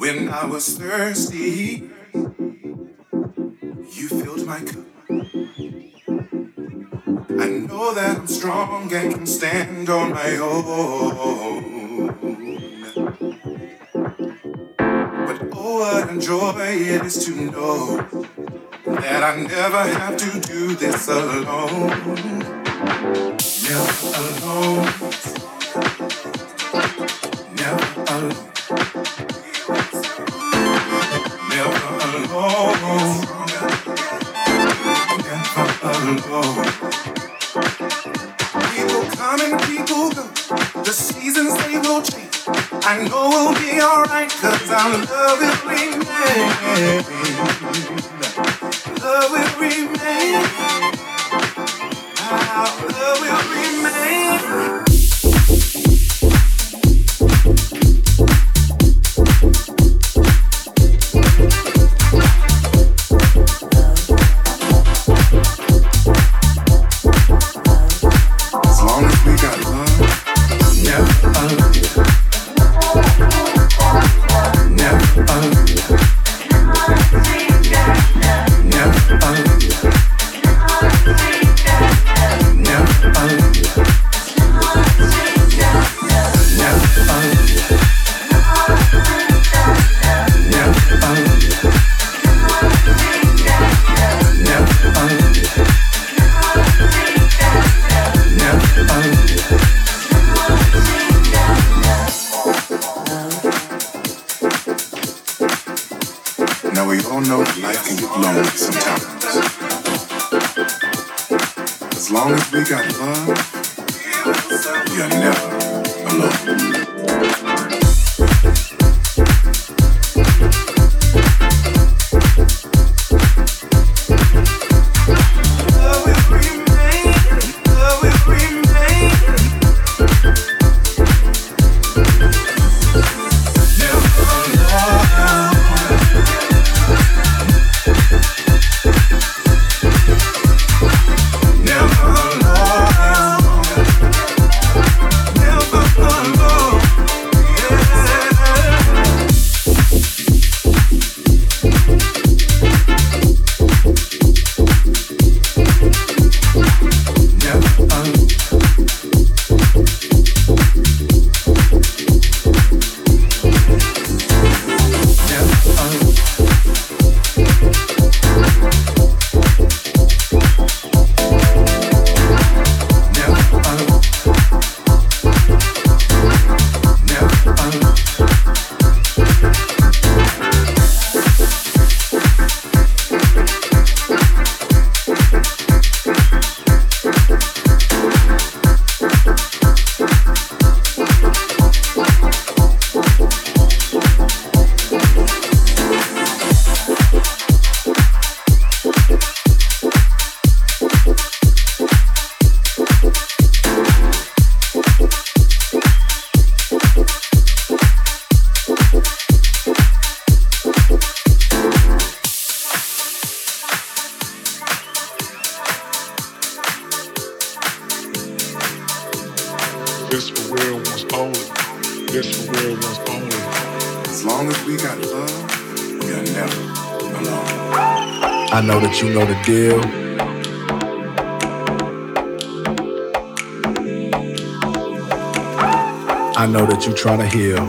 When I was thirsty, you filled my cup. I know that I'm strong and can stand on my own. But oh, what a joy it is to know that I never have to do this alone. Never alone. People come and people go. The seasons they will change. I know we'll be alright, love will remain. Love will remain. Our love will remain. That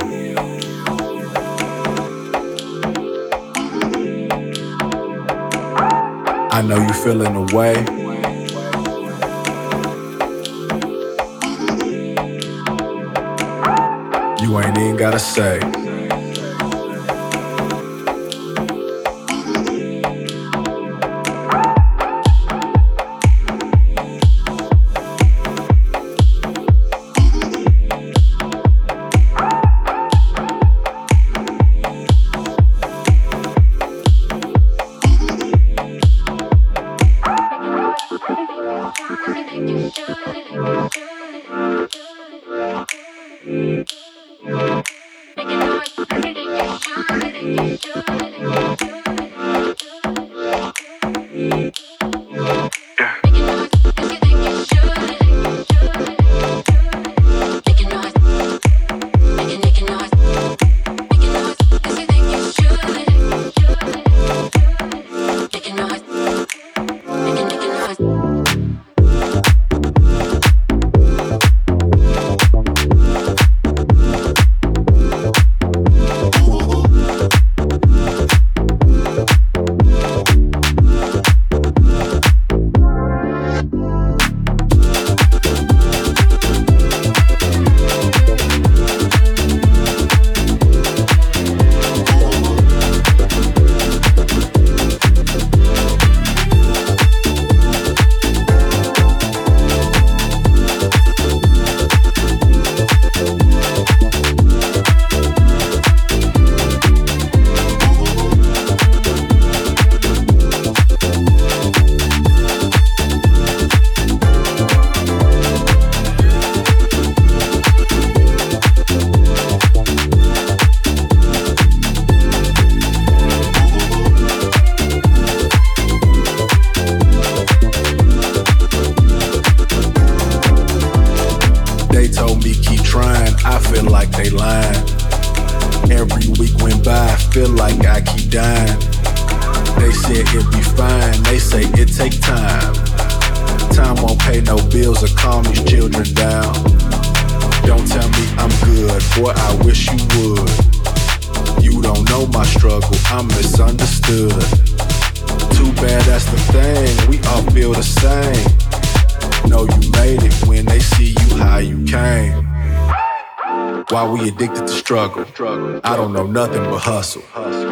nothing but hustle.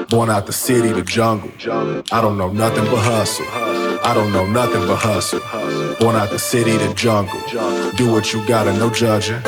Born out the city, the jungle. I don't know nothing but hustle. I don't know nothing but hustle. Born out the city, the jungle. Do what you gotta, no judging.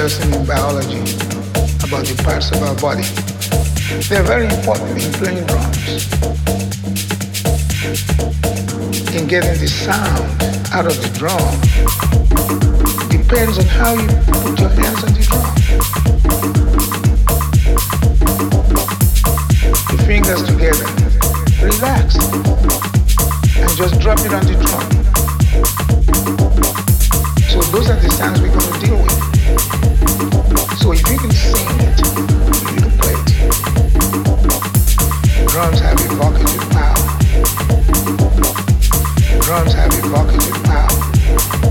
Lesson in biology about the parts of our body. They're very important in playing drums, in getting the sound out of the drum. Depends on how you put your hands on the drum. The fingers together, relax, and just drop it on the drum those are the sounds we're going to deal with. So if you can sing it, you can play it. Drums have evocative power. Drums have evocative power.